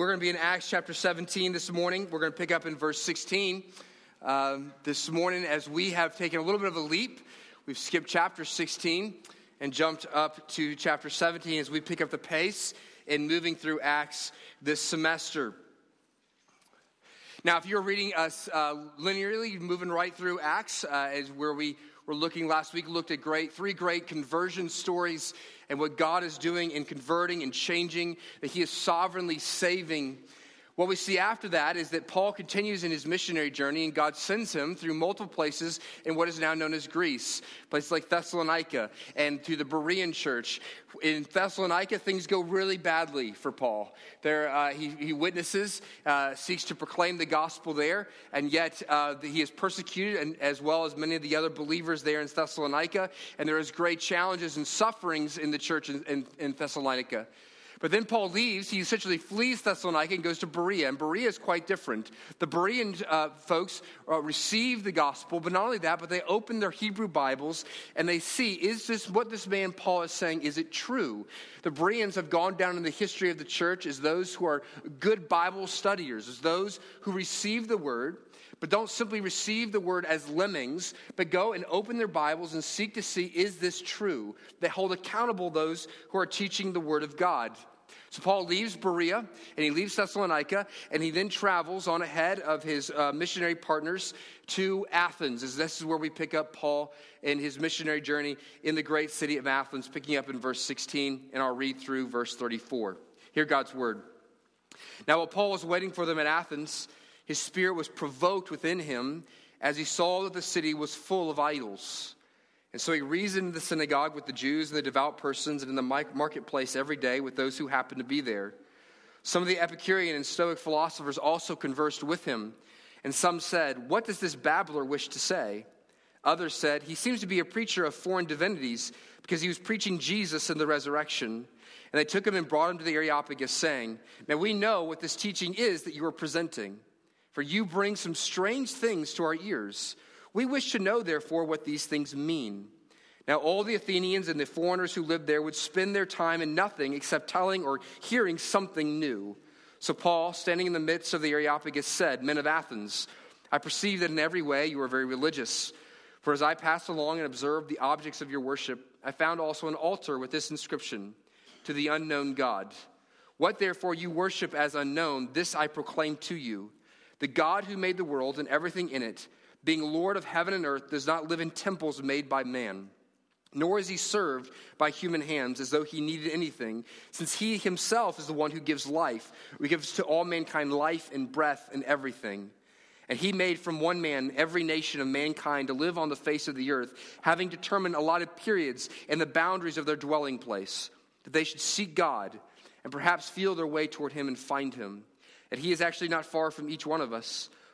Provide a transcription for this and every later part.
we're going to be in Acts chapter 17 this morning. We're going to pick up in verse 16 um, this morning as we have taken a little bit of a leap. We've skipped chapter 16 and jumped up to chapter 17 as we pick up the pace in moving through Acts this semester. Now, if you're reading us uh, linearly, moving right through Acts, uh, is where we were looking last week, looked at great three great conversion stories and what God is doing in converting and changing, that He is sovereignly saving. What we see after that is that Paul continues in his missionary journey, and God sends him through multiple places in what is now known as Greece, places like Thessalonica and to the Berean church. In Thessalonica, things go really badly for Paul. There, uh, he, he, witnesses, uh, seeks to proclaim the gospel there, and yet uh, he is persecuted, and, as well as many of the other believers there in Thessalonica. And there is great challenges and sufferings in the church in, in, in Thessalonica. But then Paul leaves. He essentially flees Thessalonica and goes to Berea. And Berea is quite different. The Berean uh, folks uh, receive the gospel, but not only that, but they open their Hebrew Bibles and they see is this what this man Paul is saying? Is it true? The Bereans have gone down in the history of the church as those who are good Bible studiers, as those who receive the word but don't simply receive the word as lemmings, but go and open their Bibles and seek to see is this true? They hold accountable those who are teaching the word of God. So Paul leaves Berea and he leaves Thessalonica and he then travels on ahead of his uh, missionary partners to Athens. This is where we pick up Paul in his missionary journey in the great city of Athens, picking up in verse 16, and I'll read through verse 34. Hear God's word. Now, while Paul was waiting for them at Athens, his spirit was provoked within him as he saw that the city was full of idols. And so he reasoned in the synagogue with the Jews and the devout persons and in the marketplace every day with those who happened to be there. Some of the Epicurean and Stoic philosophers also conversed with him, and some said, What does this babbler wish to say? Others said, He seems to be a preacher of foreign divinities because he was preaching Jesus and the resurrection. And they took him and brought him to the Areopagus, saying, Now we know what this teaching is that you are presenting, for you bring some strange things to our ears. We wish to know, therefore, what these things mean. Now, all the Athenians and the foreigners who lived there would spend their time in nothing except telling or hearing something new. So, Paul, standing in the midst of the Areopagus, said, Men of Athens, I perceive that in every way you are very religious. For as I passed along and observed the objects of your worship, I found also an altar with this inscription To the unknown God. What therefore you worship as unknown, this I proclaim to you. The God who made the world and everything in it being Lord of heaven and earth, does not live in temples made by man, nor is he served by human hands as though he needed anything, since he himself is the one who gives life, who gives to all mankind life and breath and everything. And he made from one man every nation of mankind to live on the face of the earth, having determined allotted periods and the boundaries of their dwelling place, that they should seek God and perhaps feel their way toward him and find him. That he is actually not far from each one of us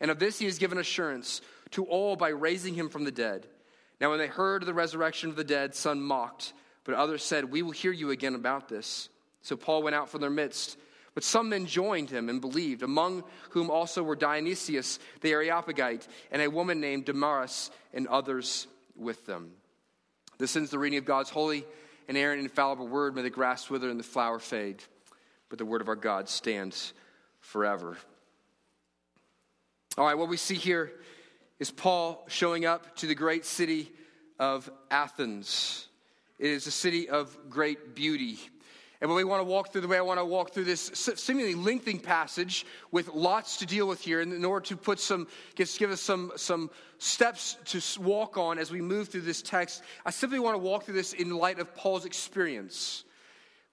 And of this he has given assurance to all by raising him from the dead. Now, when they heard of the resurrection of the dead, some mocked, but others said, We will hear you again about this. So Paul went out from their midst. But some men joined him and believed, among whom also were Dionysius the Areopagite, and a woman named Damaris, and others with them. This ends the reading of God's holy and inerrant infallible word. May the grass wither and the flower fade, but the word of our God stands forever. All right, what we see here is Paul showing up to the great city of Athens. It is a city of great beauty. And when we want to walk through the way I want to walk through this seemingly lengthy passage with lots to deal with here, in order to put some, just give us some, some steps to walk on as we move through this text, I simply want to walk through this in light of Paul's experience.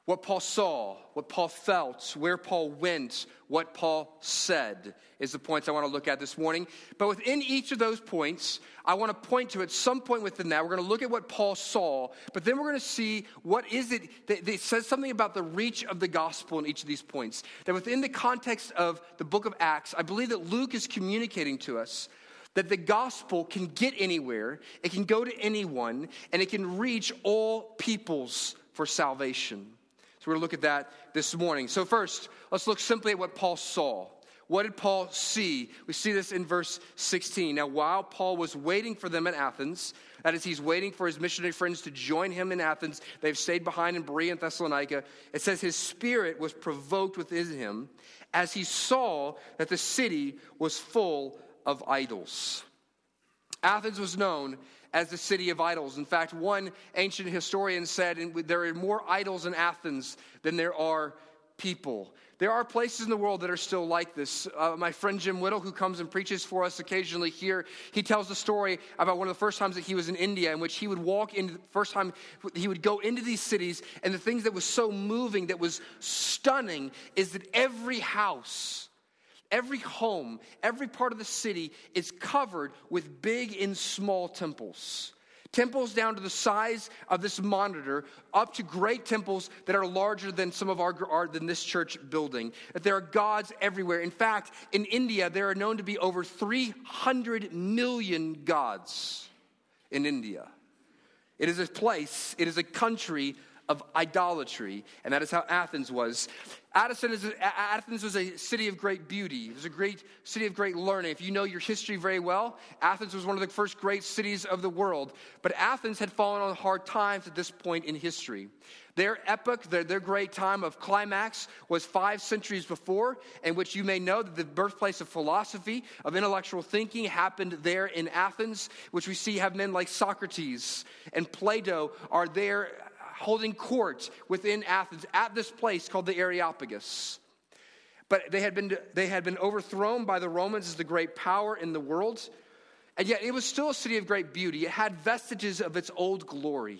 What Paul saw, what Paul felt, where Paul went, what Paul said is the points I want to look at this morning. But within each of those points, I want to point to at some point within that, we're going to look at what Paul saw, but then we're going to see what is it that, that says something about the reach of the gospel in each of these points. That within the context of the book of Acts, I believe that Luke is communicating to us that the gospel can get anywhere, it can go to anyone, and it can reach all peoples for salvation. We're going to look at that this morning. So, first, let's look simply at what Paul saw. What did Paul see? We see this in verse 16. Now, while Paul was waiting for them at Athens, that is, he's waiting for his missionary friends to join him in Athens, they've stayed behind in Berea and Thessalonica. It says his spirit was provoked within him as he saw that the city was full of idols. Athens was known as the city of idols. In fact, one ancient historian said there are more idols in Athens than there are people. There are places in the world that are still like this. Uh, my friend Jim Whittle, who comes and preaches for us occasionally here, he tells the story about one of the first times that he was in India, in which he would walk in the first time he would go into these cities, and the things that was so moving, that was stunning, is that every house Every home, every part of the city is covered with big and small temples. Temples down to the size of this monitor, up to great temples that are larger than some of our, our than this church building. That there are gods everywhere. In fact, in India, there are known to be over 300 million gods in India. It is a place, it is a country of idolatry, and that is how Athens was. Athens was a city of great beauty. It was a great city of great learning. If you know your history very well, Athens was one of the first great cities of the world. But Athens had fallen on hard times at this point in history. Their epoch, their, their great time of climax, was five centuries before, in which you may know that the birthplace of philosophy, of intellectual thinking, happened there in Athens, which we see have men like Socrates and Plato are there holding court within Athens at this place called the Areopagus. But they had, been, they had been overthrown by the Romans as the great power in the world. And yet it was still a city of great beauty. It had vestiges of its old glory.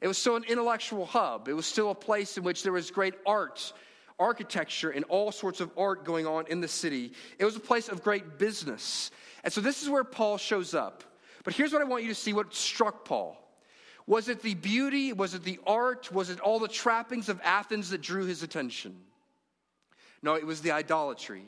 It was still an intellectual hub. It was still a place in which there was great art, architecture, and all sorts of art going on in the city. It was a place of great business. And so this is where Paul shows up. But here's what I want you to see what struck Paul. Was it the beauty? Was it the art? Was it all the trappings of Athens that drew his attention? No, it was the idolatry.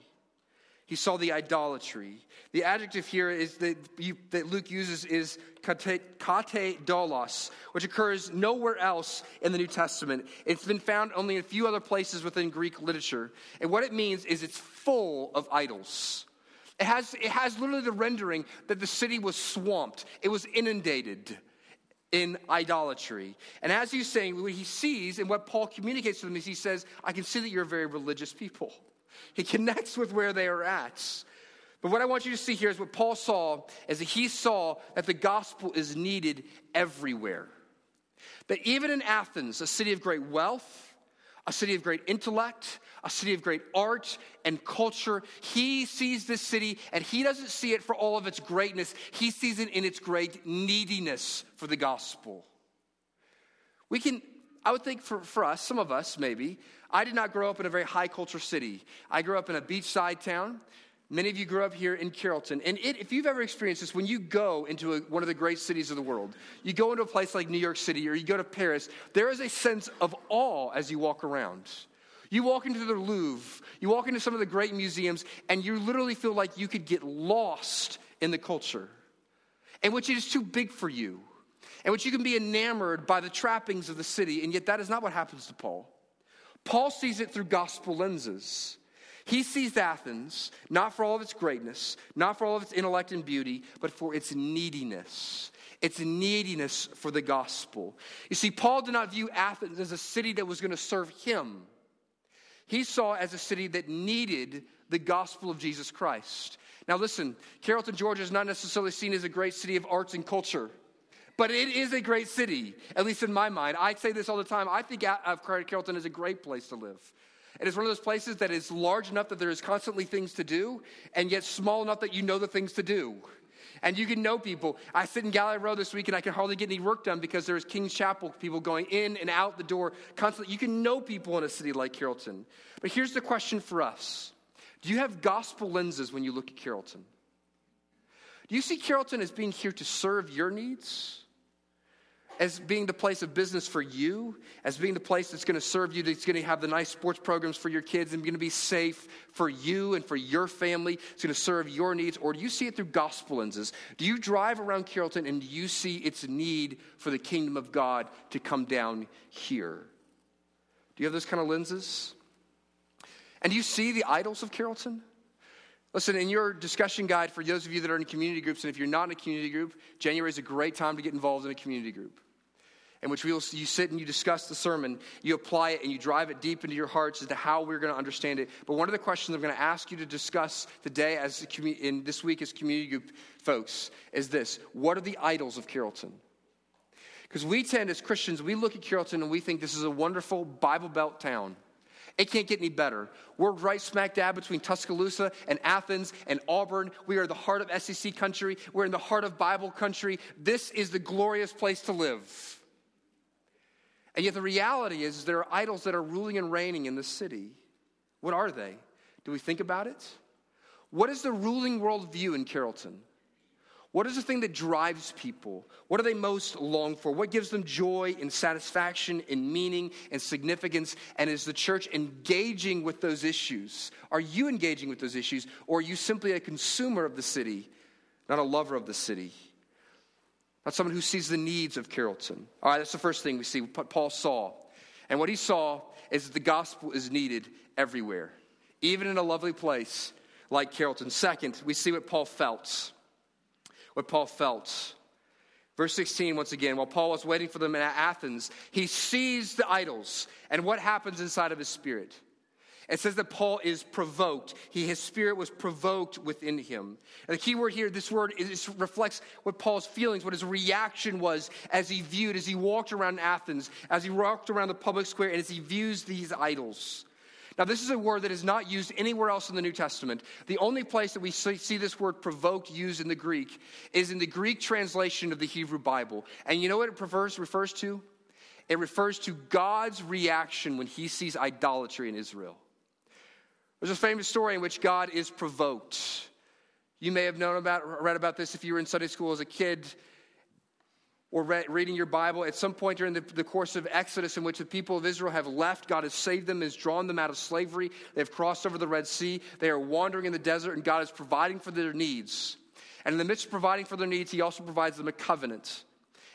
He saw the idolatry. The adjective here is that, you, that Luke uses is kate, kate dolos, which occurs nowhere else in the New Testament. It's been found only in a few other places within Greek literature. And what it means is it's full of idols. It has, it has literally the rendering that the city was swamped, it was inundated in idolatry. And as he's saying, what he sees and what Paul communicates to them is he says, I can see that you're a very religious people. He connects with where they are at. But what I want you to see here is what Paul saw is that he saw that the gospel is needed everywhere. That even in Athens, a city of great wealth, a city of great intellect, a city of great art and culture. He sees this city and he doesn't see it for all of its greatness, he sees it in its great neediness for the gospel. We can, I would think for, for us, some of us maybe, I did not grow up in a very high culture city. I grew up in a beachside town. Many of you grew up here in Carrollton. And it, if you've ever experienced this, when you go into a, one of the great cities of the world, you go into a place like New York City or you go to Paris, there is a sense of awe as you walk around. You walk into the Louvre, you walk into some of the great museums, and you literally feel like you could get lost in the culture, and which is too big for you, and which you can be enamored by the trappings of the city, and yet that is not what happens to Paul. Paul sees it through gospel lenses. He sees Athens not for all of its greatness, not for all of its intellect and beauty, but for its neediness. Its neediness for the gospel. You see, Paul did not view Athens as a city that was going to serve him. He saw it as a city that needed the gospel of Jesus Christ. Now, listen, Carrollton, Georgia is not necessarily seen as a great city of arts and culture, but it is a great city, at least in my mind. I say this all the time. I think of Carrollton is a great place to live. It is one of those places that is large enough that there is constantly things to do, and yet small enough that you know the things to do. And you can know people. I sit in Gallery Row this week and I can hardly get any work done because there's King's Chapel people going in and out the door constantly. You can know people in a city like Carrollton. But here's the question for us Do you have gospel lenses when you look at Carrollton? Do you see Carrollton as being here to serve your needs? As being the place of business for you, as being the place that's going to serve you, that's going to have the nice sports programs for your kids and going to be safe for you and for your family, it's going to serve your needs? Or do you see it through gospel lenses? Do you drive around Carrollton and do you see its need for the kingdom of God to come down here? Do you have those kind of lenses? And do you see the idols of Carrollton? Listen, in your discussion guide for those of you that are in community groups, and if you're not in a community group, January is a great time to get involved in a community group in which you sit and you discuss the sermon, you apply it, and you drive it deep into your hearts as to how we're going to understand it. But one of the questions I'm going to ask you to discuss today, as in this week as community group folks, is this: What are the idols of Carrollton? Because we tend, as Christians, we look at Carrollton and we think this is a wonderful Bible Belt town. It can't get any better. We're right smack dab between Tuscaloosa and Athens and Auburn. We are the heart of SEC country. We're in the heart of Bible country. This is the glorious place to live. And yet the reality is, is there are idols that are ruling and reigning in the city. What are they? Do we think about it? What is the ruling worldview in Carrollton? What is the thing that drives people? What do they most long for? What gives them joy and satisfaction and meaning and significance? And is the church engaging with those issues? Are you engaging with those issues? Or are you simply a consumer of the city, not a lover of the city? Not someone who sees the needs of Carrollton. All right, that's the first thing we see, what Paul saw. And what he saw is that the gospel is needed everywhere, even in a lovely place like Carrollton. Second, we see what Paul felt. What Paul felt. Verse 16, once again, while Paul was waiting for them in Athens, he sees the idols and what happens inside of his spirit. It says that Paul is provoked. He, his spirit was provoked within him. And the key word here, this word is, reflects what Paul's feelings, what his reaction was as he viewed, as he walked around Athens, as he walked around the public square, and as he views these idols. Now, this is a word that is not used anywhere else in the New Testament. The only place that we see this word provoked used in the Greek is in the Greek translation of the Hebrew Bible. And you know what it refers, refers to? It refers to God's reaction when he sees idolatry in Israel. There's a famous story in which God is provoked. You may have known about, read about this if you were in Sunday school as a kid or read, reading your Bible. At some point during the, the, course of Exodus, in which the people of Israel have left, God has saved them, has drawn them out of slavery. They've crossed over the Red Sea. They are wandering in the desert, and God is providing for their needs. And in the midst of providing for their needs, He also provides them a covenant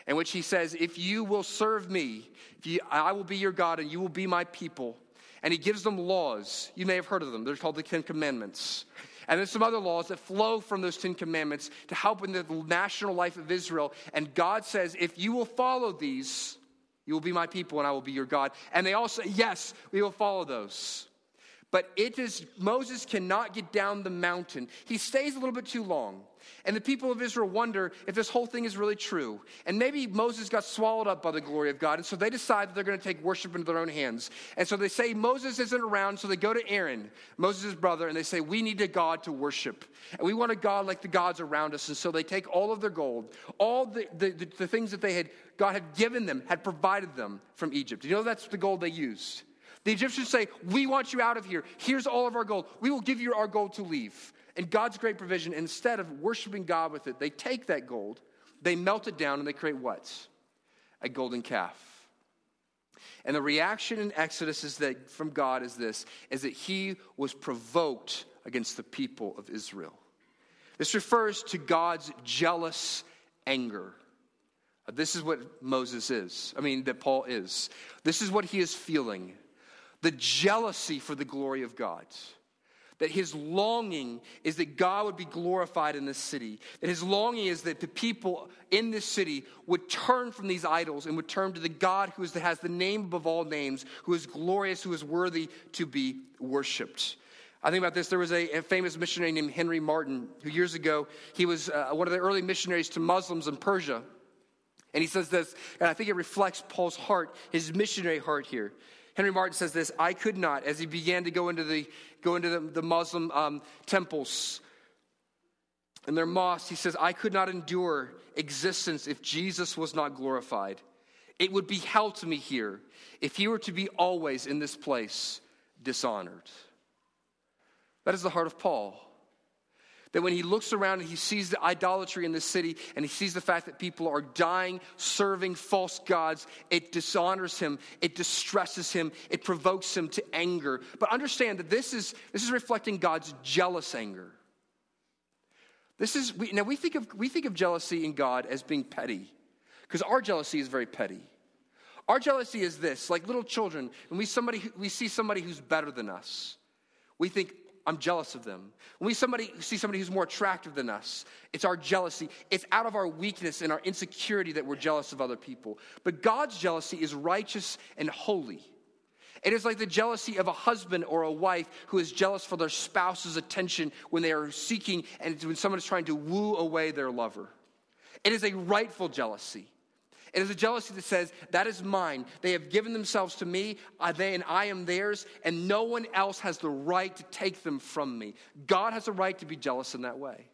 in which He says, If you will serve me, you, I will be your God, and you will be my people and he gives them laws. You may have heard of them. They're called the Ten Commandments. And there's some other laws that flow from those Ten Commandments to help in the national life of Israel. And God says, if you will follow these, you will be my people and I will be your God. And they all say, yes, we will follow those. But it is, Moses cannot get down the mountain. He stays a little bit too long. And the people of Israel wonder if this whole thing is really true. And maybe Moses got swallowed up by the glory of God. And so they decide that they're going to take worship into their own hands. And so they say Moses isn't around. So they go to Aaron, Moses' brother, and they say, We need a God to worship. And we want a God like the gods around us. And so they take all of their gold, all the, the, the, the things that they had, God had given them, had provided them from Egypt. You know that's the gold they used. The Egyptians say, We want you out of here. Here's all of our gold. We will give you our gold to leave. And God's great provision, instead of worshiping God with it, they take that gold, they melt it down, and they create what? A golden calf. And the reaction in Exodus is that from God is this is that he was provoked against the people of Israel. This refers to God's jealous anger. Uh, this is what Moses is. I mean, that Paul is. This is what he is feeling the jealousy for the glory of God that his longing is that God would be glorified in this city. That his longing is that the people in this city would turn from these idols and would turn to the God who is, has the name above all names, who is glorious, who is worthy to be worshiped. I think about this. There was a, a famous missionary named Henry Martyn who years ago, he was uh, one of the early missionaries to Muslims in Persia. And he says this, and I think it reflects Paul's heart, his missionary heart here. Henry Martyn says this I could not, as he began to go into the, go into the, the Muslim um, temples, and their moss, he says, I could not endure existence if Jesus was not glorified. It would be hell to me here if he were to be always in this place dishonored. That is the heart of Paul. That when he looks around and he sees the idolatry in the city and he sees the fact that people are dying, serving false gods, it dishonors him, it distresses him, it provokes him to anger. But understand that this is, this is reflecting God's jealous anger. This is, we, now we think, of, we think of jealousy in God as being petty, because our jealousy is very petty. Our jealousy is this like little children, when we, somebody, we see somebody who's better than us, we think, I'm jealous of them. When we somebody, see somebody who's more attractive than us, it's our jealousy. It's out of our weakness and our insecurity that we're jealous of other people. But God's jealousy is righteous and holy. It is like the jealousy of a husband or a wife who is jealous for their spouse's attention when they are seeking and when someone is trying to woo away their lover. It is a rightful jealousy. It is a jealousy that says, That is mine. They have given themselves to me, they, and I am theirs, and no one else has the right to take them from me. God has a right to be jealous in that way.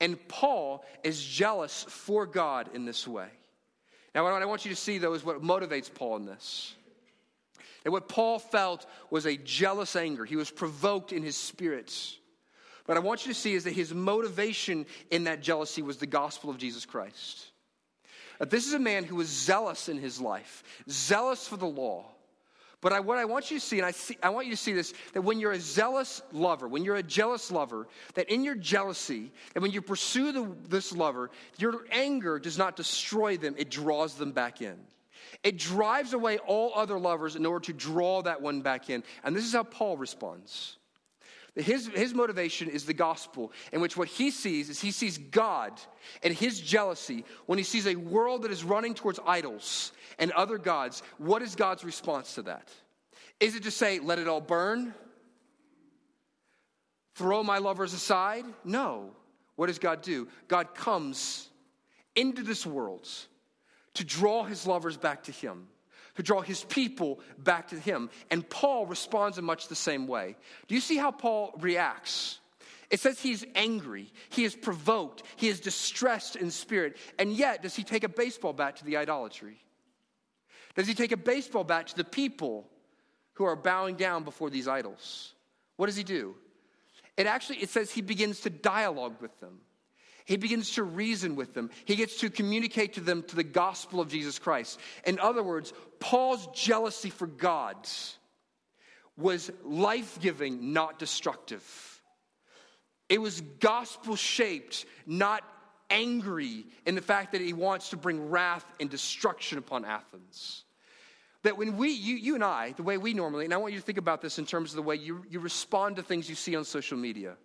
And Paul is jealous for God in this way. Now, what I want you to see, though, is what motivates Paul in this. And what Paul felt was a jealous anger. He was provoked in his spirits. But I want you to see is that his motivation in that jealousy was the gospel of Jesus Christ. That this is a man who was zealous in his life, zealous for the law. But I, what I want you to see, and I, see, I want you to see this, that when you're a zealous lover, when you're a jealous lover, that in your jealousy, and when you pursue the, this lover, your anger does not destroy them, it draws them back in. It drives away all other lovers in order to draw that one back in. And this is how Paul responds. His, his motivation is the gospel, in which what he sees is he sees God and his jealousy when he sees a world that is running towards idols and other gods. What is God's response to that? Is it to say, let it all burn? Throw my lovers aside? No. What does God do? God comes into this world to draw his lovers back to him to draw his people back to him. And Paul responds in much the same way. Do you see how Paul reacts? It says he's angry, he is provoked, he is distressed in spirit. And yet, does he take a baseball bat to the idolatry? Does he take a baseball bat to the people who are bowing down before these idols? What does he do? It actually it says he begins to dialogue with them. He begins to reason with them. He gets to communicate to them to the gospel of Jesus Christ. In other words, Paul's jealousy for God was life giving, not destructive. It was gospel shaped, not angry in the fact that he wants to bring wrath and destruction upon Athens. That when we, you, you and I, the way we normally, and I want you to think about this in terms of the way you, you respond to things you see on social media.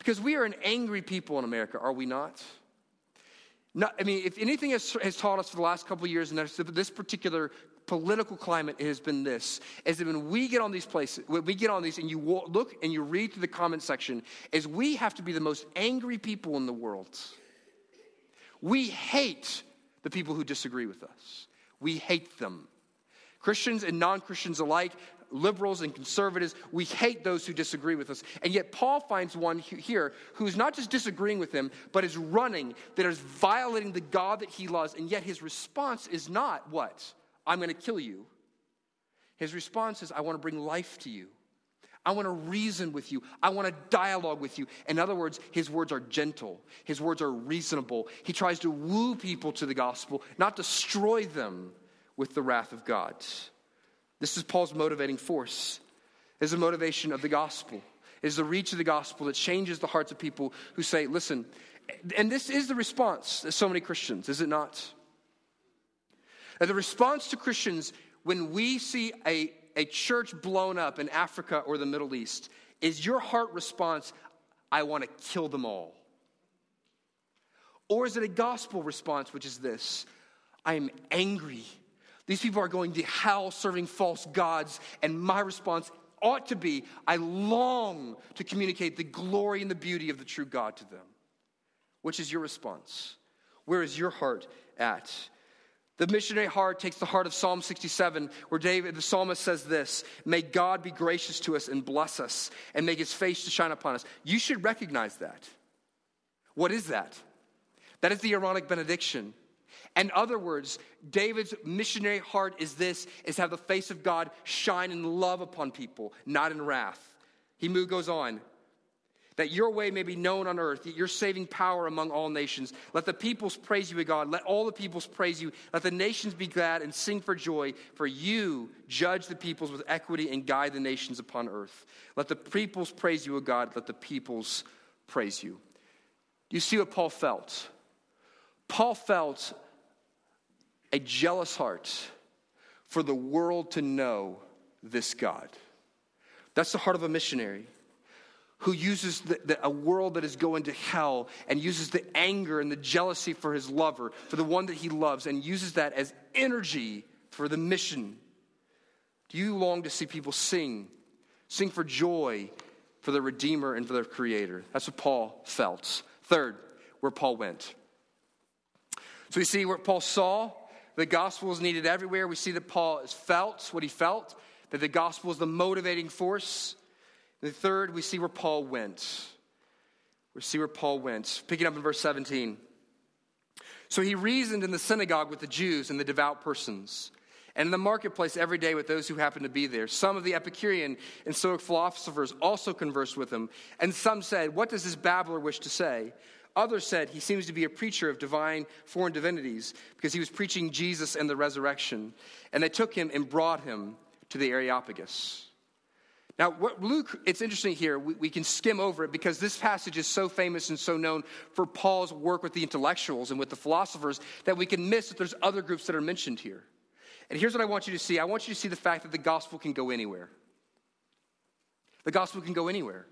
Because we are an angry people in America, are we not? not I mean, if anything has, has taught us for the last couple of years, and this particular political climate it has been this is that when we get on these places when we get on these and you look and you read through the comment section is we have to be the most angry people in the world. We hate the people who disagree with us. We hate them. Christians and non-christians alike liberals and conservatives, we hate those who disagree with us. And yet, Paul finds one here who's not just disagreeing with him, but is running, that is violating the God that he loves. And yet, his response is not what? I'm going to kill you. His response is, I want to bring life to you. I want to reason with you. I want to dialogue with you. In other words, his words are gentle. His words are reasonable. He tries to woo people to the gospel, not destroy them with the wrath of God. This is Paul's motivating force. Is the motivation of the gospel. Is the reach of the gospel that changes the hearts of people who say, listen, and this is the response of so many Christians, is it not? The response to Christians when we see a, a church blown up in Africa or the Middle East is your heart response, I want to kill them all? Or is it a gospel response, which is this I am angry these people are going to hell serving false gods, and my response ought to be I long to communicate the glory and the beauty of the true God to them. Which is your response? Where is your heart at? The missionary heart takes the heart of Psalm 67, where David, the psalmist says this May God be gracious to us and bless us and make his face to shine upon us. You should recognize that. What is that? That is the Aaronic benediction. In other words, David's missionary heart is this is have the face of God shine in love upon people, not in wrath. He goes on that your way may be known on earth, that your saving power among all nations. Let the peoples praise you, O God. Let all the peoples praise you. Let the nations be glad and sing for joy, for you judge the peoples with equity and guide the nations upon earth. Let the peoples praise you, O God. Let the peoples praise you. You see what Paul felt? Paul felt a jealous heart for the world to know this God. That's the heart of a missionary who uses the, the, a world that is going to hell and uses the anger and the jealousy for his lover, for the one that he loves, and uses that as energy for the mission. Do you long to see people sing? Sing for joy for the Redeemer and for their Creator. That's what Paul felt. Third, where Paul went. So we see where Paul saw the gospel is needed everywhere. We see that Paul has felt what he felt, that the gospel is the motivating force. The third, we see where Paul went. We see where Paul went. Picking up in verse 17. So he reasoned in the synagogue with the Jews and the devout persons, and in the marketplace every day with those who happened to be there. Some of the Epicurean and Stoic philosophers also conversed with him, and some said, What does this babbler wish to say? Others said he seems to be a preacher of divine foreign divinities because he was preaching Jesus and the resurrection. And they took him and brought him to the Areopagus. Now, what Luke, it's interesting here, we, we, can skim over it because this passage is so famous and so known for Paul's work with the intellectuals and with the philosophers that we can miss that there's other groups that are mentioned here. And here's what I want you to see I want you to see the fact that the gospel can go anywhere. The gospel can go anywhere.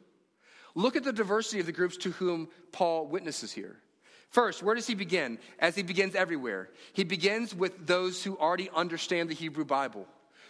Look at the diversity of the groups to whom Paul witnesses here. First, where does he begin? As he begins everywhere, he begins with those who already understand the Hebrew Bible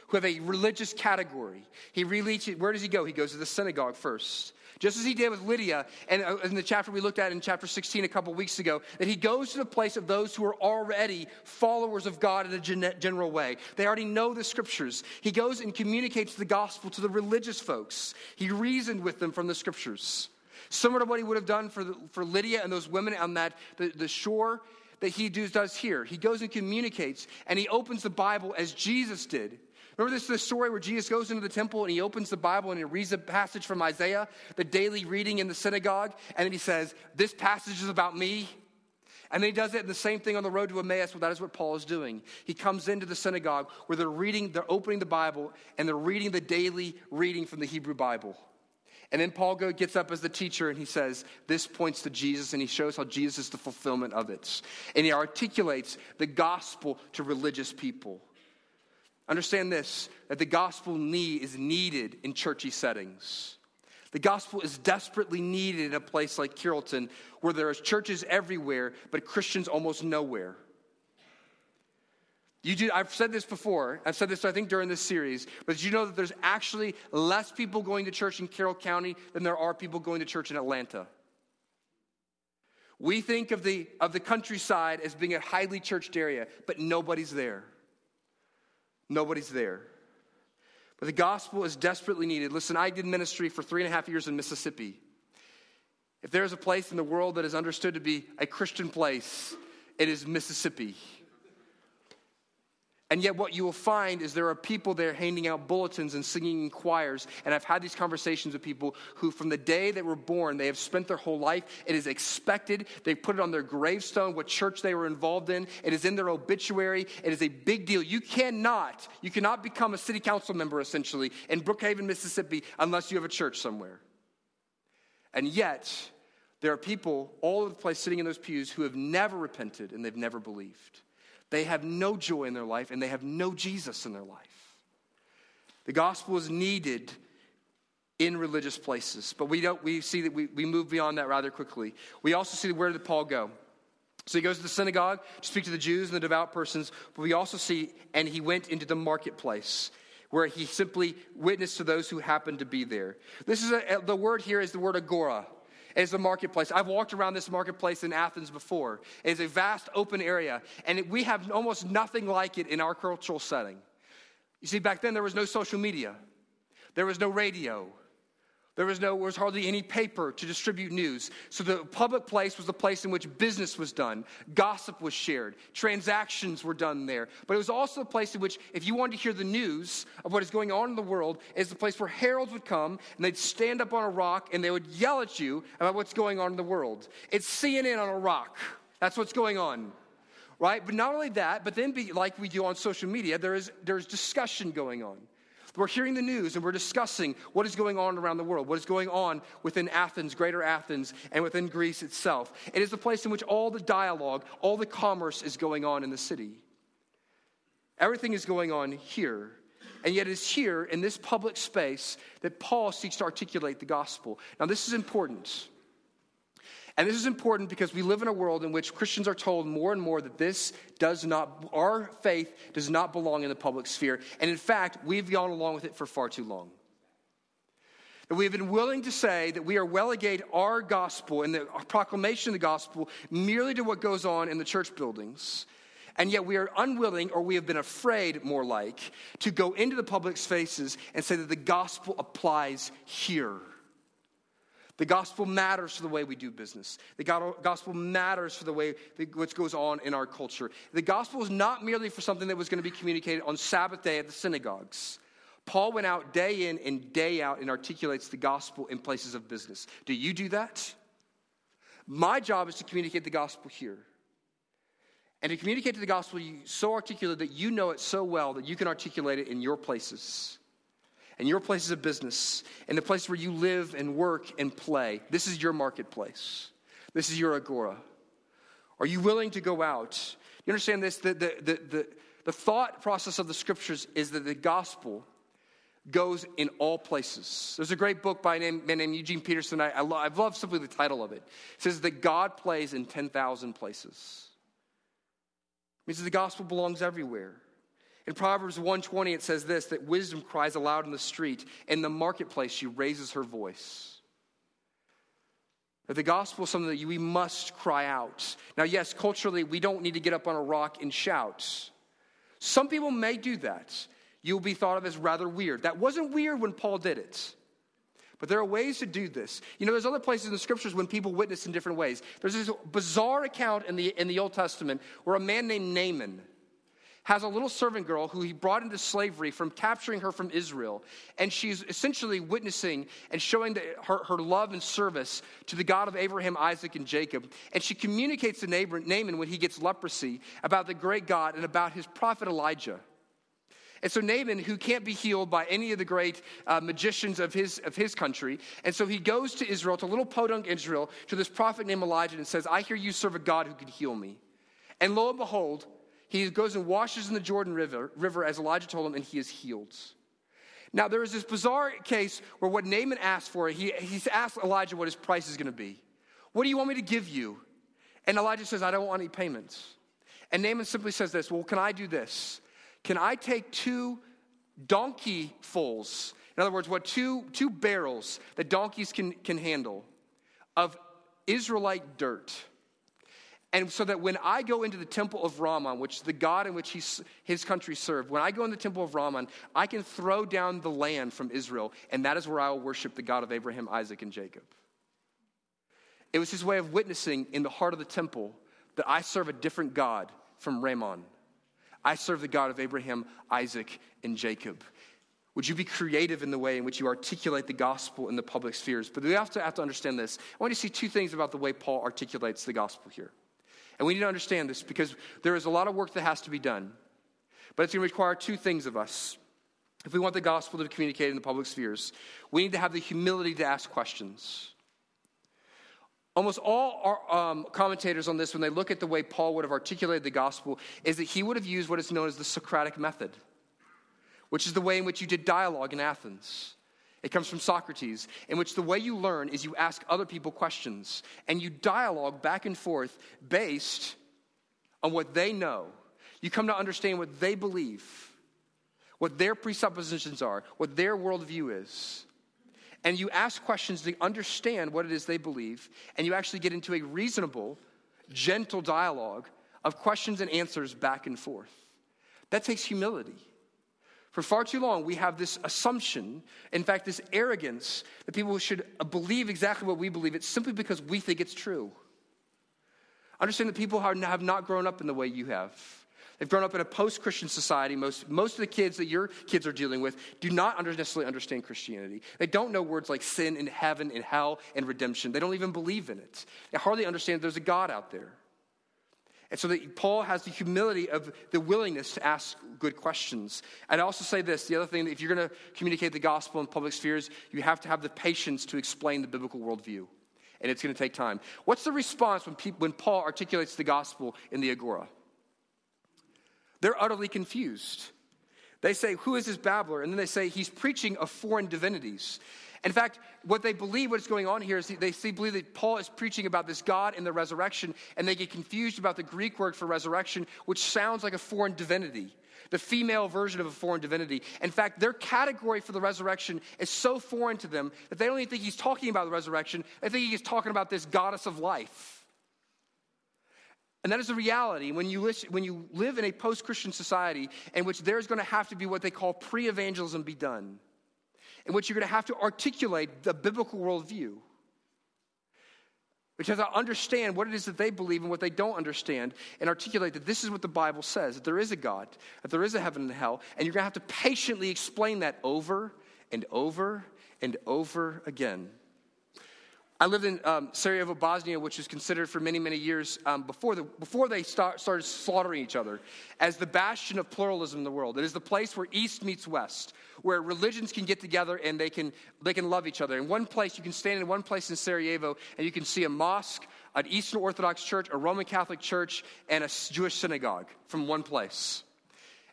who have a religious category. He really, where does he go? He goes to the synagogue first. Just as he did with Lydia, and uh, in the chapter we looked at in chapter 16 a couple weeks ago, that he goes to the place of those who are already followers of God in a general way. They already know the scriptures. He goes and communicates the gospel to the religious folks. He reasoned with them from the scriptures. Similar to what he would have done for, the, for Lydia and those women on that the, the shore that he does here. He goes and communicates, and he opens the Bible as Jesus did Remember this, this story where Jesus goes into the temple and he opens the Bible and he reads a passage from Isaiah, the daily reading in the synagogue, and then he says, This passage is about me. And then he does it the same thing on the road to Emmaus. Well, that is what Paul is doing. He comes into the synagogue where they're reading, they're opening the Bible, and they're reading the daily reading from the Hebrew Bible. And then Paul gets up as the teacher and he says, This points to Jesus, and he shows how Jesus is the fulfillment of it. And he articulates the gospel to religious people. Understand this that the gospel need is needed in churchy settings. The gospel is desperately needed in a place like Carrollton where there are churches everywhere, but Christians almost nowhere. You do, I've said this before. I've said this, I think, during this series. But did you know that there's actually less people going to church in Carroll County than there are people going to church in Atlanta? We think of the, of the countryside as being a highly churched area, but nobody's there. Nobody's there. But the gospel is desperately needed. Listen, I did ministry for three and a half years in Mississippi. If there is a place in the world that is understood to be a Christian place, it is Mississippi. And yet, what you will find is there are people there handing out bulletins and singing in choirs. And I've had these conversations with people who, from the day they were born, they have spent their whole life. It is expected. They put it on their gravestone, what church they were involved in. It is in their obituary. It is a big deal. You cannot, you cannot become a city council member, essentially, in Brookhaven, Mississippi, unless you have a church somewhere. And yet, there are people all over the place sitting in those pews who have never repented and they've never believed. They have no joy in their life and they have no Jesus in their life. The gospel is needed in religious places, but we don't we see that we, we move beyond that rather quickly. We also see where did Paul go? So he goes to the synagogue to speak to the Jews and the devout persons, but we also see, and he went into the marketplace where he simply witnessed to those who happened to be there. This is a, the word here is the word agora is the marketplace. I've walked around this marketplace in Athens before. It's a vast open area, and we have almost nothing like it in our cultural setting. You see, back then there was no social media, there was no radio, There was no, there was hardly any paper to distribute news. So the public place was the place in which business was done, gossip was shared, transactions were done there. But it was also the place in which, if you wanted to hear the news of what is going on in the world, is the place where heralds would come and they'd stand up on a rock and they would yell at you about what's going on in the world. It's CNN on a rock. That's what's going on right? But not only that, but then be, like we do on social media, there is there's discussion going on. We're hearing the news and we're discussing what is going on around the world, what is going on within Athens, greater Athens, and within Greece itself. It is the place in which all the dialogue, all the commerce is going on in the city. Everything is going on here. And yet, it's here in this public space that Paul seeks to articulate the gospel. Now, this is important. And this is important because we live in a world in which Christians are told more and more that this does not, our faith does not belong in the public sphere. And in fact, we've gone along with it for far too long. That we have been willing to say that we are relegate our gospel and the proclamation of the gospel merely to what goes on in the church buildings. And yet we are unwilling, or we have been afraid, more like, to go into the public spaces and say that the gospel applies here. The gospel matters for the way we do business. The gospel matters for the way what goes on in our culture. The gospel is not merely for something that was going to be communicated on Sabbath day at the synagogues. Paul went out day in and day out and articulates the gospel in places of business. Do you do that? My job is to communicate the gospel here. And to communicate the gospel so articulate that you know it so well that you can articulate it in your places and your places of business and the place where you live and work and play. This is your marketplace. This is your agora. Are you willing to go out? You understand this? The, the, the, the, the thought process of the scriptures is that the gospel goes in all places. There's a great book by a man named Eugene Peterson. I, I, love, I love simply the title of it. It says that God plays in 10,000 places. It means that the gospel belongs everywhere. In Proverbs 120, it says this that wisdom cries aloud in the street. In the marketplace, she raises her voice. That the gospel is something that we must cry out. Now, yes, culturally, we don't need to get up on a rock and shout. Some people may do that. You'll be thought of as rather weird. That wasn't weird when Paul did it. But there are ways to do this. You know, there's other places in the scriptures when people witness in different ways. There's this bizarre account in the, in the Old Testament where a man named Naaman has a little servant girl who he brought into slavery from capturing her from Israel. And she's essentially witnessing and showing the, her, her love and service to the God of Abraham, Isaac, and Jacob. And she communicates to Naaman when he gets leprosy about the great God and about his prophet Elijah. And so Naaman, who can't be healed by any of the great uh, magicians of his, of his country, and so he goes to Israel, to little podunk Israel, to this prophet named Elijah, and says, I hear you serve a God who can heal me. And lo and behold, he goes and washes in the Jordan River, river as Elijah told him, and he is healed. Now, there is this bizarre case where what Naaman asked for, he, he's asked Elijah what his price is going to be. What do you want me to give you? And Elijah says, I don't want any payments. And Naaman simply says this Well, can I do this? Can I take two donkey fulls, in other words, what two, two barrels that donkeys can, can handle of Israelite dirt? And so that when I go into the temple of Ramon, which is the God in which he, his country served, when I go in the temple of Ramon, I can throw down the land from Israel, and that is where I will worship the God of Abraham, Isaac, and Jacob. It was his way of witnessing in the heart of the temple that I serve a different God from Ramon. I serve the God of Abraham, Isaac, and Jacob. Would you be creative in the way in which you articulate the gospel in the public spheres? But we also have to understand this. I want you to see two things about the way Paul articulates the gospel here. And we need to understand this because there is a lot of work that has to be done. But it's going to require two things of us. If we want the gospel to be communicated in the public spheres, we need to have the humility to ask questions. Almost all our, um, commentators on this, when they look at the way Paul would have articulated the gospel, is that he would have used what is known as the Socratic method, which is the way in which you did dialogue in Athens. It comes from Socrates, in which the way you learn is you ask other people questions and you dialogue back and forth based on what they know. You come to understand what they believe, what their presuppositions are, what their worldview is. And you ask questions to understand what it is they believe, and you actually get into a reasonable, gentle dialogue of questions and answers back and forth. That takes humility. For far too long, we have this assumption, in fact, this arrogance, that people should believe exactly what we believe. It's simply because we think it's true. Understand that people have not grown up in the way you have. They've grown up in a post Christian society. Most, most of the kids that your kids are dealing with do not necessarily understand Christianity. They don't know words like sin and heaven and hell and redemption. They don't even believe in it. They hardly understand there's a God out there. And so that Paul has the humility of the willingness to ask good questions. And I'd also say this the other thing, if you're going to communicate the gospel in public spheres, you have to have the patience to explain the biblical worldview. And it's going to take time. What's the response when, people, when Paul articulates the gospel in the Agora? They're utterly confused. They say, Who is this babbler? And then they say, He's preaching of foreign divinities. In fact, what they believe, what's going on here is they see, believe that Paul is preaching about this God and the resurrection, and they get confused about the Greek word for resurrection, which sounds like a foreign divinity, the female version of a foreign divinity. In fact, their category for the resurrection is so foreign to them that they don't even think he's talking about the resurrection. They think he's talking about this goddess of life. And that is the reality when you, listen, when you live in a post Christian society in which there's going to have to be what they call pre evangelism be done, in which you're going to have to articulate the biblical worldview. Which has to understand what it is that they believe and what they don't understand, and articulate that this is what the Bible says that there is a God, that there is a heaven and a hell, and you're going to have to patiently explain that over and over and over again. I lived in um, Sarajevo, Bosnia, which was considered for many, many years um, before, the, before they start, started slaughtering each other as the bastion of pluralism in the world. It is the place where East meets West, where religions can get together and they can, they can love each other. In one place, you can stand in one place in Sarajevo and you can see a mosque, an Eastern Orthodox church, a Roman Catholic church, and a Jewish synagogue from one place.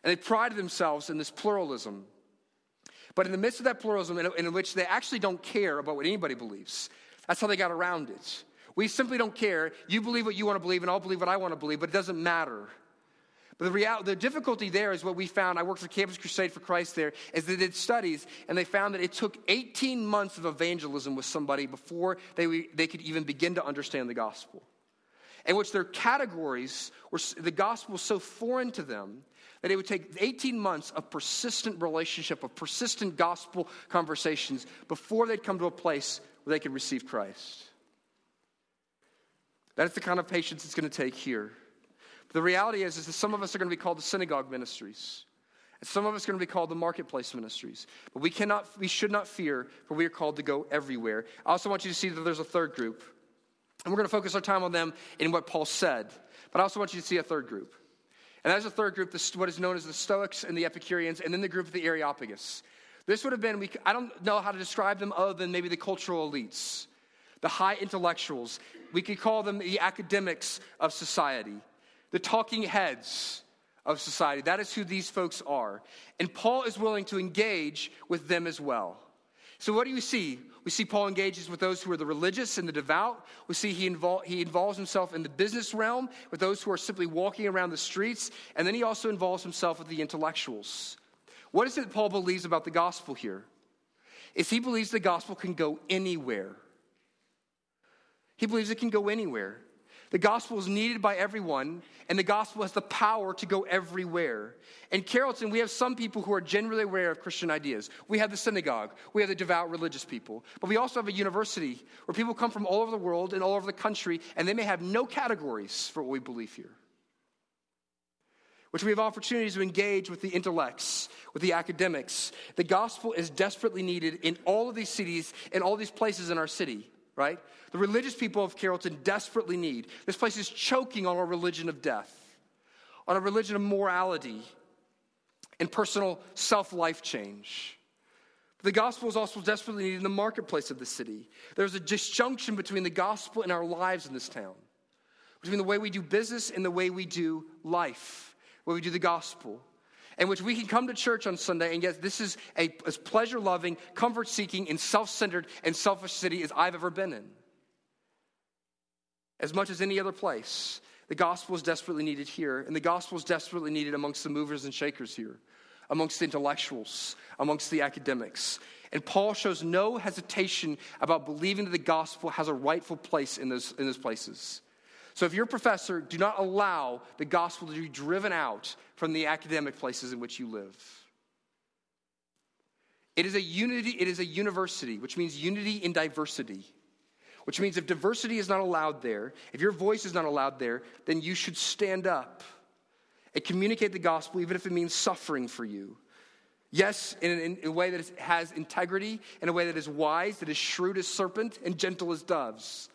And they prided themselves in this pluralism. But in the midst of that pluralism, in, in which they actually don't care about what anybody believes, that's how they got around it. We simply don't care. You believe what you want to believe, and I'll believe what I want to believe, but it doesn't matter. But the, reality, the difficulty there is what we found. I worked for Campus Crusade for Christ there, is they did studies, and they found that it took 18 months of evangelism with somebody before they, they could even begin to understand the gospel. In which their categories were, the gospel was so foreign to them that it would take 18 months of persistent relationship, of persistent gospel conversations before they'd come to a place they can receive Christ. That is the kind of patience it's going to take here. But the reality is, is that some of us are going to be called the synagogue ministries. And some of us are going to be called the marketplace ministries. But we cannot, we should not fear, for we are called to go everywhere. I also want you to see that there's a third group. And we're going to focus our time on them in what Paul said. But I also want you to see a third group. And that's a third group, what is known as the Stoics and the Epicureans, and then the group of the Areopagus. This would have been, we, I don't know how to describe them other than maybe the cultural elites, the high intellectuals. We could call them the academics of society, the talking heads of society. That is who these folks are. And Paul is willing to engage with them as well. So, what do you see? We see Paul engages with those who are the religious and the devout. We see he, he involves himself in the business realm with those who are simply walking around the streets. And then he also involves himself with the intellectuals. What is it that Paul believes about the gospel here? Is he believes the gospel can go anywhere. He believes it can go anywhere. The gospel is needed by everyone, and the gospel has the power to go everywhere. In Carrollton, we have some people who are generally aware of Christian ideas. We have the synagogue, we have the devout religious people, but we also have a university where people come from all over the world and all over the country, and they may have no categories for what we believe here which we have opportunities to engage with the intellects, with the academics. The gospel is desperately needed in all of these cities, in all these places in our city, right? The religious people of Carrollton desperately need. This place is choking on a religion of death, on a religion of morality and personal self life change. the gospel is also desperately needed in the marketplace of the city. There's a disjunction between the gospel and our lives in this town, between the way we do business and the way we do life where we do the gospel, in which we can come to church on Sunday, and yes, this is a, as pleasure loving, comfort seeking, and self centered and selfish city as I've ever been in. As much as any other place, the gospel is desperately needed here, and the gospel is desperately needed amongst the movers and shakers here, amongst the intellectuals, amongst the academics. And Paul shows no hesitation about believing that the gospel has a rightful place in those, in those places. So if you're a professor, do not allow the gospel to be driven out from the academic places in which you live. It is a unity, it is a university, which means unity in diversity. Which means if diversity is not allowed there, if your voice is not allowed there, then you should stand up and communicate the gospel, even if it means suffering for you. Yes, in, in, in a way that has integrity, in a way that is wise, that is shrewd as serpent, and gentle as doves.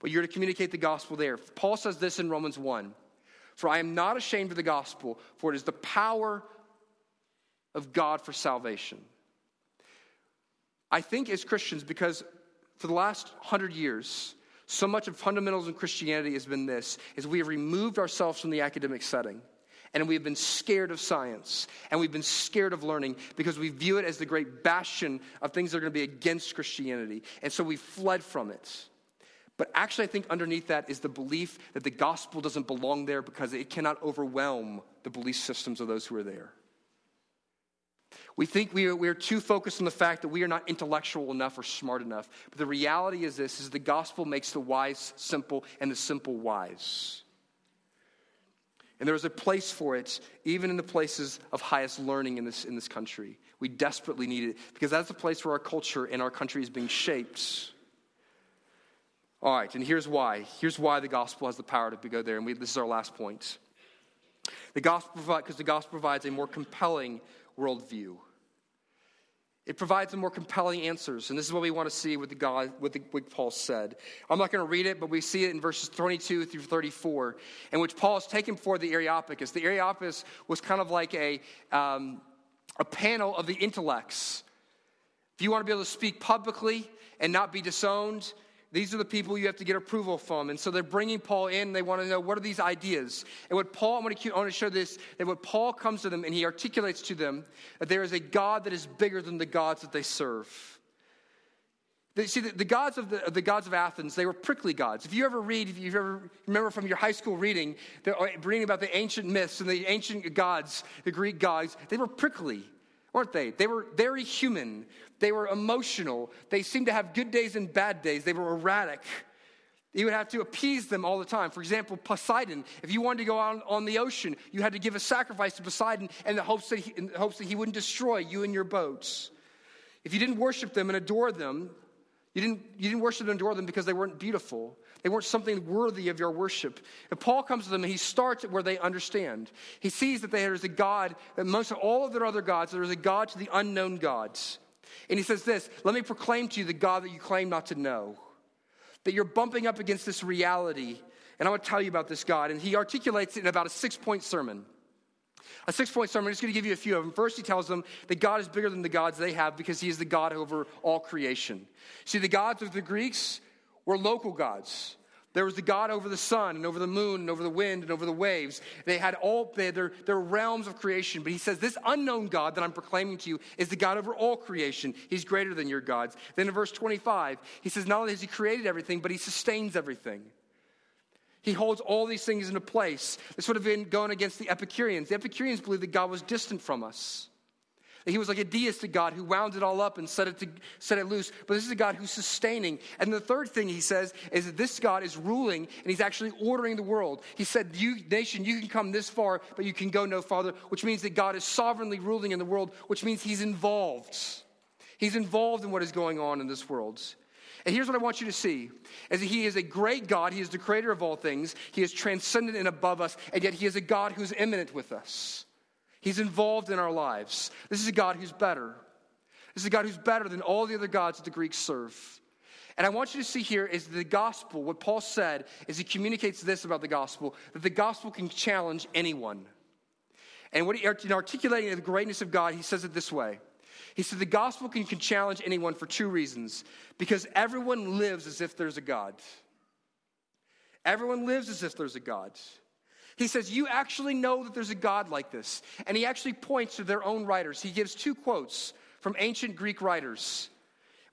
But you're to communicate the gospel there. Paul says this in Romans 1 For I am not ashamed of the gospel, for it is the power of God for salvation. I think as Christians, because for the last hundred years, so much of fundamentals in Christianity has been this, is we have removed ourselves from the academic setting. And we have been scared of science. And we've been scared of learning because we view it as the great bastion of things that are going to be against Christianity. And so we fled from it. But actually, I think underneath that is the belief that the gospel doesn't belong there because it cannot overwhelm the belief systems of those who are there. We think we are, we are too focused on the fact that we are not intellectual enough or smart enough. But the reality is this is the gospel makes the wise simple and the simple wise. And there is a place for it, even in the places of highest learning in this, in this country. We desperately need it because that's the place where our culture and our country is being shaped. All right, and here's why. Here's why the gospel has the power to go there. And we, this is our last point. The gospel because the gospel provides a more compelling worldview. It provides some more compelling answers, and this is what we want to see with the God, with the, what Paul said. I'm not going to read it, but we see it in verses 22 through 34, in which Paul is taken for the Areopagus. The Areopagus was kind of like a, um, a panel of the intellects. If you want to be able to speak publicly and not be disowned, these are the people you have to get approval from. And so they're bringing Paul in. They want to know what are these ideas. And what Paul, I'm going to, I want to show this, that what Paul comes to them and he articulates to them that there is a God that is bigger than the gods that they serve. They, see, the, the gods of the, the, gods of Athens, they were prickly gods. If you ever read, if you ever remember from your high school reading, uh, reading about the ancient myths and the ancient gods, the Greek gods, they were prickly weren't they? They were very human. They were emotional. They seemed to have good days and bad days. They were erratic. You would have to appease them all the time. For example, Poseidon, if you wanted to go out on the ocean, you had to give a sacrifice to Poseidon in the hopes that he, in the hopes that he wouldn't destroy you and your boats. If you didn't worship them and adore them, you didn't, you didn't worship and adore them because they weren't beautiful. They weren't something worthy of your worship. And Paul comes to them and he starts at where they understand. He sees that there is a God, that amongst all of their other gods, there is a God to the unknown gods. And he says this Let me proclaim to you the God that you claim not to know. That you're bumping up against this reality. And I want to tell you about this God. And he articulates it in about a six point sermon. A six point sermon, I'm just going to give you a few of them. First, he tells them that God is bigger than the gods they have because he is the God over all creation. See, the gods of the Greeks, were local gods. There was the God over the sun and over the moon and over the wind and over the waves. They had all they had their, their realms of creation. But he says, This unknown God that I'm proclaiming to you is the God over all creation. He's greater than your gods. Then in verse 25, he says, Not only has he created everything, but he sustains everything. He holds all these things into place. This would have been going against the Epicureans. The Epicureans believed that God was distant from us. He was like a deistic God who wound it all up and set it, to, set it loose. But this is a God who's sustaining. And the third thing he says is that this God is ruling and he's actually ordering the world. He said, You, nation, you can come this far, but you can go no farther, which means that God is sovereignly ruling in the world, which means he's involved. He's involved in what is going on in this world. And here's what I want you to see is that he is a great God. He is the creator of all things. He is transcendent and above us, and yet he is a God who's immanent with us. He's involved in our lives. This is a God who's better. This is a God who's better than all the other gods that the Greeks serve. And I want you to see here is the gospel, what Paul said is he communicates this about the gospel that the gospel can challenge anyone. And what he, in articulating the greatness of God, he says it this way. He said the gospel can, can challenge anyone for two reasons because everyone lives as if there's a God. Everyone lives as if there's a God. He says, You actually know that there's a God like this. And he actually points to their own writers. He gives two quotes from ancient Greek writers.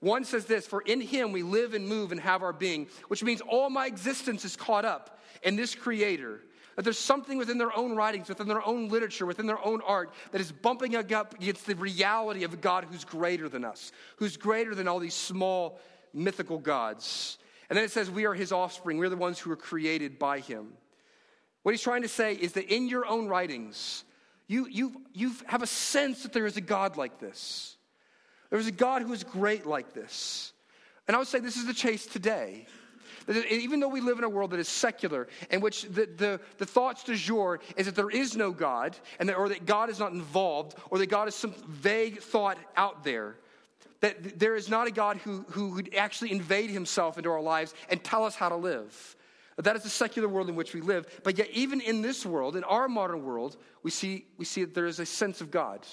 One says this For in him we live and move and have our being, which means all my existence is caught up in this creator. That there's something within their own writings, within their own literature, within their own art that is bumping up against the reality of a God who's greater than us, who's greater than all these small mythical gods. And then it says, We are his offspring. We're the ones who are created by him. What he's trying to say is that in your own writings, you, you, you have a sense that there is a God like this. There's a God who is great like this. And I would say this is the chase today. Even though we live in a world that is secular, in which the, the, the thoughts du jour is that there is no God, and that, or that God is not involved, or that God is some vague thought out there, that there is not a God who, who would actually invade himself into our lives and tell us how to live. That is the secular world in which we live. But yet, even in this world, in our modern world, we see, we see that there is a sense of God.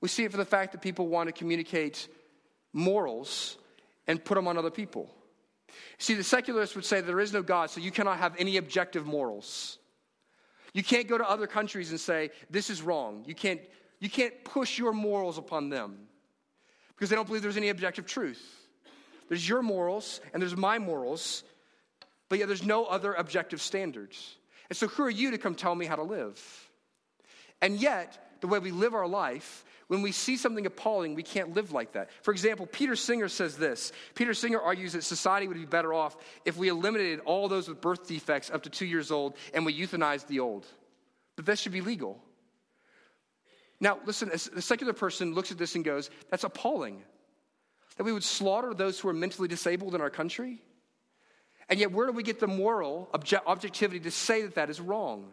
We see it for the fact that people want to communicate morals and put them on other people. See, the secularists would say there is no God, so you cannot have any objective morals. You can't go to other countries and say, this is wrong. You can't, you can't push your morals upon them because they don't believe there's any objective truth. There's your morals and there's my morals, but yet there's no other objective standards. And so, who are you to come tell me how to live? And yet, the way we live our life when we see something appalling, we can't live like that. For example, Peter Singer says this. Peter Singer argues that society would be better off if we eliminated all those with birth defects up to two years old and we euthanized the old. But that should be legal. Now, listen, a secular person looks at this and goes, that's appalling. That we would slaughter those who are mentally disabled in our country? And yet, where do we get the moral objectivity to say that that is wrong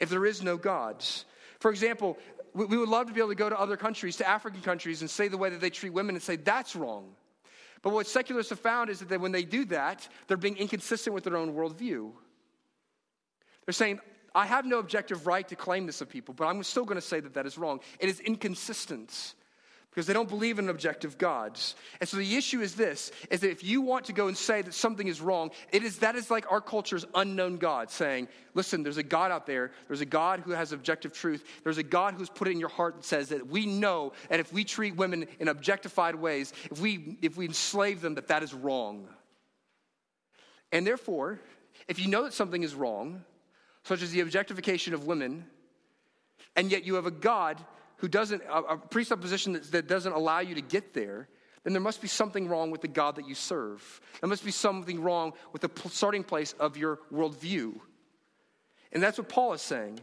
if there is no gods? For example, we would love to be able to go to other countries, to African countries, and say the way that they treat women and say that's wrong. But what secularists have found is that when they do that, they're being inconsistent with their own worldview. They're saying, I have no objective right to claim this of people, but I'm still going to say that that is wrong. It is inconsistent because they don't believe in objective gods. And so the issue is this is that if you want to go and say that something is wrong, it is that is like our culture's unknown God saying, listen, there's a God out there, there's a God who has objective truth, there's a God who's put it in your heart that says that we know that if we treat women in objectified ways, if we if we enslave them, that that is wrong. And therefore, if you know that something is wrong, such as the objectification of women, and yet you have a God who doesn't, a, presupposition that, that doesn't allow you to get there, then there must be something wrong with the God that you serve. There must be something wrong with the starting place of your worldview. And that's what Paul is saying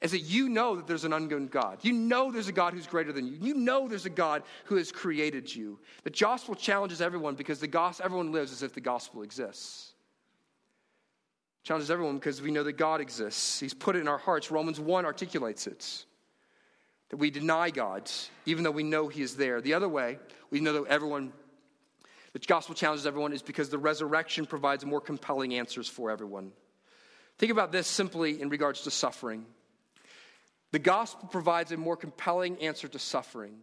is that you know that there's an unknown God. You know there's a God who's greater than you. You know there's a God who has created you. The gospel challenges everyone because the gospel, everyone lives as if the gospel exists. Challenges everyone because we know that God exists. He's put it in our hearts. Romans 1 articulates it that we deny God, even though we know He is there. The other way, we know that everyone, the gospel challenges everyone, is because the resurrection provides more compelling answers for everyone. Think about this simply in regards to suffering. The gospel provides a more compelling answer to suffering.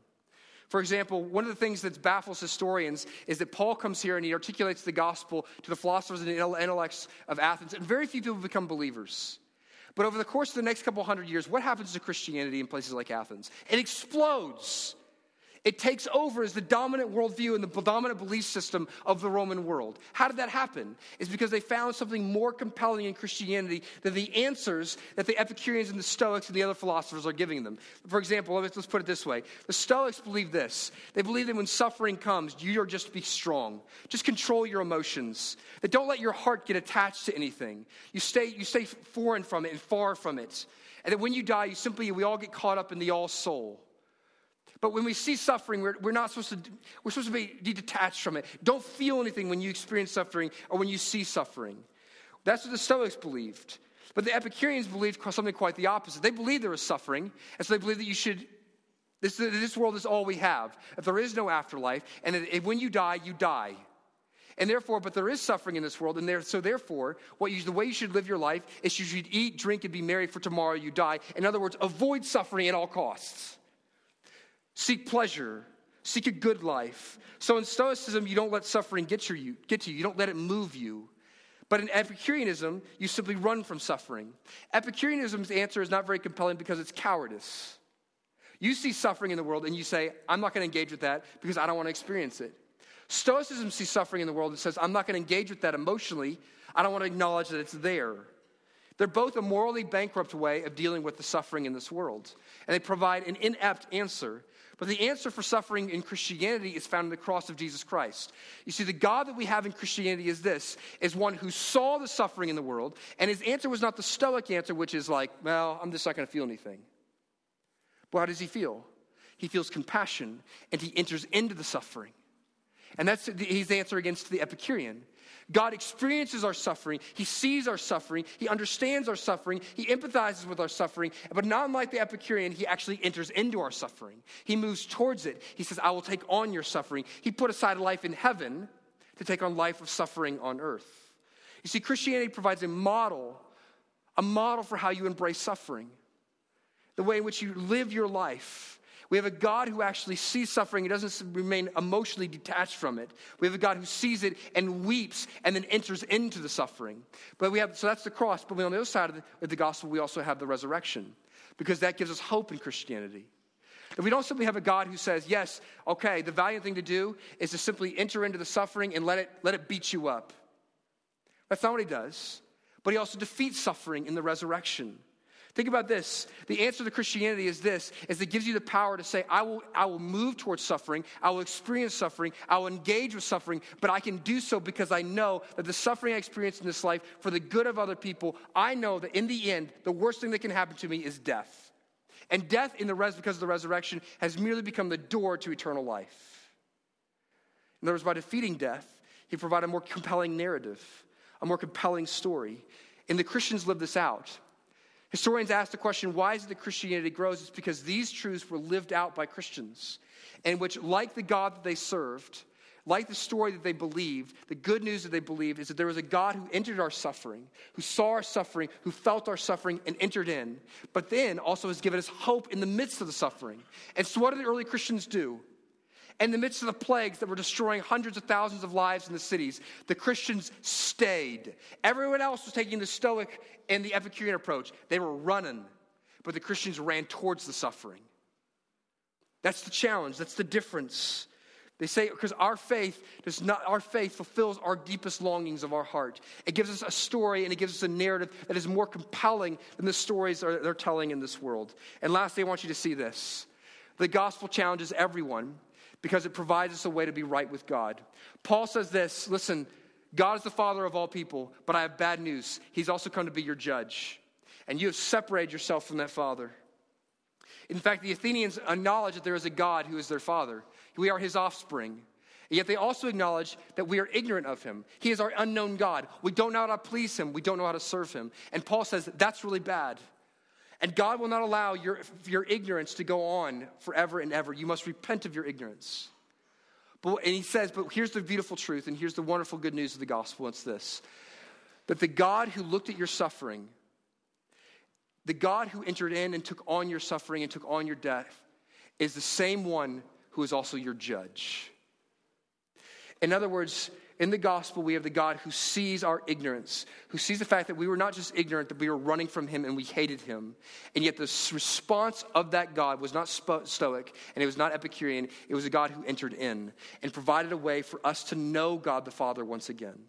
For example, one of the things that baffles historians is that Paul comes here and he articulates the gospel to the philosophers and intellects of Athens, and very few people become believers. But over the course of the next couple hundred years, what happens to Christianity in places like Athens? It explodes. It takes over as the dominant worldview and the dominant belief system of the Roman world. How did that happen? It's because they found something more compelling in Christianity than the answers that the Epicureans and the Stoics and the other philosophers are giving them. For example, let's, let's put it this way the Stoics believe this they believe that when suffering comes, you are just to be strong, just control your emotions, that don't let your heart get attached to anything. You stay, you stay foreign from it and far from it. And that when you die, you simply, we all get caught up in the all soul. But when we see suffering, we're, we're not supposed to, we're supposed to be detached from it. Don't feel anything when you experience suffering or when you see suffering. That's what the Stoics believed. But the Epicureans believed something quite the opposite. They believed there was suffering, and so they believed that you should, this, this world is all we have. If there is no afterlife, and if, when you die, you die. And therefore, but there is suffering in this world, and there, so therefore, what you, the way you should live your life is you should eat, drink, and be merry, for tomorrow you die. In other words, avoid suffering at all costs. Seek pleasure. Seek a good life. So in Stoicism, you don't let suffering get, your, get to you. You don't let it move you. But in Epicureanism, you simply run from suffering. Epicureanism's answer is not very compelling because it's cowardice. You see suffering in the world and you say, I'm not going to engage with that because I don't want to experience it. Stoicism sees suffering in the world and says, I'm not going to engage with that emotionally. I don't want to acknowledge that it's there. They're both a morally bankrupt way of dealing with the suffering in this world. And they provide an inept answer but the answer for suffering in Christianity is found in the cross of Jesus Christ. You see, the God that we have in Christianity is this, is one who saw the suffering in the world, and his answer was not the stoic answer, which is like, well, I'm just not going to feel anything. But how does he feel? he feels compassion, and he enters into the suffering. And that's his answer against the Epicurean. God experiences our suffering. He sees our suffering. He understands our suffering. He empathizes with our suffering. But not unlike the Epicurean, he actually enters into our suffering. He moves towards it. He says, I will take on your suffering. He put aside life in heaven to take on life of suffering on earth. You see, Christianity provides a model, a model for how you embrace suffering, the way in which you live your life we have a God who actually sees suffering and doesn't remain emotionally detached from it. We have a God who sees it and weeps and then enters into the suffering. But we have, so that's the cross. But on the other side of the, of the gospel, we also have the resurrection because that gives us hope in Christianity. If we don't simply have a God who says, yes, okay, the valiant thing to do is to simply enter into the suffering and let it, let it beat you up. That's not what he does. But he also defeats suffering in the resurrection. Think about this. The answer to Christianity is this, is it gives you the power to say, I will, I will move towards suffering, I will experience suffering, I will engage with suffering, but I can do so because I know that the suffering I experience in this life for the good of other people, I know that in the end, the worst thing that can happen to me is death. And death in the res- because of the resurrection has merely become the door to eternal life. In other words, by defeating death, he provided a more compelling narrative, a more compelling story. And the Christians live this out. Historians ask the question why is it that Christianity grows? It's because these truths were lived out by Christians, and which, like the God that they served, like the story that they believed, the good news that they believed is that there was a God who entered our suffering, who saw our suffering, who felt our suffering and entered in, but then also has given us hope in the midst of the suffering. And so, what did the early Christians do? In the midst of the plagues that were destroying hundreds of thousands of lives in the cities, the Christians stayed. Everyone else was taking the Stoic and the Epicurean approach. They were running, but the Christians ran towards the suffering. That's the challenge, that's the difference. They say because our faith does not our faith fulfills our deepest longings of our heart. It gives us a story and it gives us a narrative that is more compelling than the stories they're telling in this world. And lastly, I want you to see this. The gospel challenges everyone because it provides us a way to be right with God. Paul says this listen, God is the Father of all people, but I have bad news. He's also come to be your judge. And you have separated yourself from that Father. In fact, the Athenians acknowledge that there is a God who is their Father. We are his offspring. Yet they also acknowledge that we are ignorant of him. He is our unknown God. We don't know how to please him. We don't know how to serve him. And Paul says that's really bad. And God will not allow your, your ignorance to go on forever and ever. You must repent of your ignorance. But, and he says, but here's the beautiful truth, and here's the wonderful good news of the gospel it's this that the God who looked at your suffering, the God who entered in and took on your suffering and took on your death, is the same one who is also your judge. In other words, in the gospel, we have the God who sees our ignorance, who sees the fact that we were not just ignorant, that we were running from him and we hated him. And yet, the response of that God was not stoic and it was not Epicurean. It was a God who entered in and provided a way for us to know God the Father once again.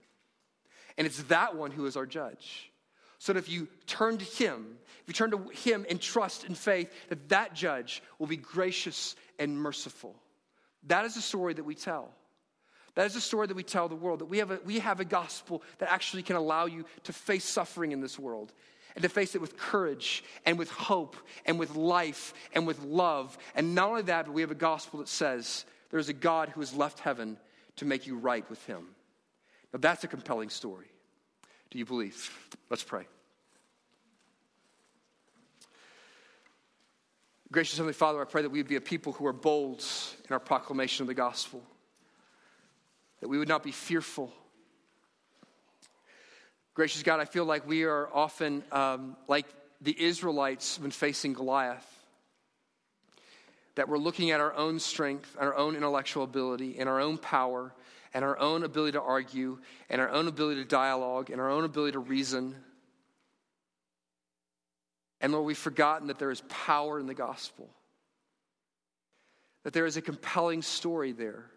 And it's that one who is our judge. So that if you turn to him, if you turn to him in trust and faith, that that judge will be gracious and merciful. That is the story that we tell. That is a story that we tell the world that we have, a, we have a gospel that actually can allow you to face suffering in this world and to face it with courage and with hope and with life and with love. And not only that, but we have a gospel that says there's a God who has left heaven to make you right with him. Now, that's a compelling story. Do you believe? Let's pray. Gracious Heavenly Father, I pray that we would be a people who are bold in our proclamation of the gospel that we would not be fearful. Gracious God, I feel like we are often um, like the Israelites when facing Goliath, that we're looking at our own strength, and our own intellectual ability, and our own power, and our own ability to argue, and our own ability to dialogue, and our own ability to reason. And Lord, we've forgotten that there is power in the gospel, that there is a compelling story there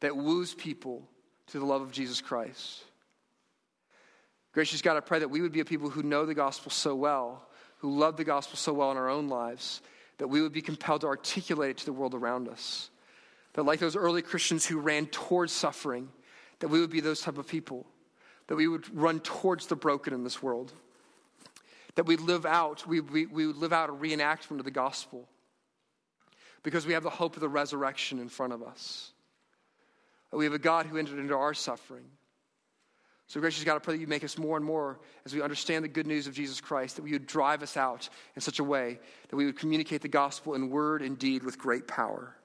that woos people to the love of Jesus Christ. Gracious God, I pray that we would be a people who know the gospel so well, who love the gospel so well in our own lives, that we would be compelled to articulate it to the world around us. That, like those early Christians who ran towards suffering, that we would be those type of people, that we would run towards the broken in this world, that we live out, we, we, we would live out a reenactment of the gospel because we have the hope of the resurrection in front of us. We have a God who entered into our suffering. So, gracious God, I pray that you make us more and more as we understand the good news of Jesus Christ, that we would drive us out in such a way that we would communicate the gospel in word and deed with great power.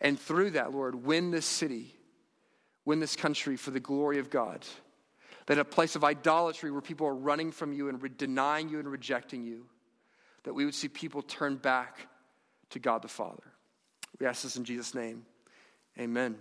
And through that, Lord, win this city, win this country for the glory of God. That a place of idolatry where people are running from you and re- denying you and rejecting you, that we would see people turn back to God the Father. We ask this in Jesus' name. Amen.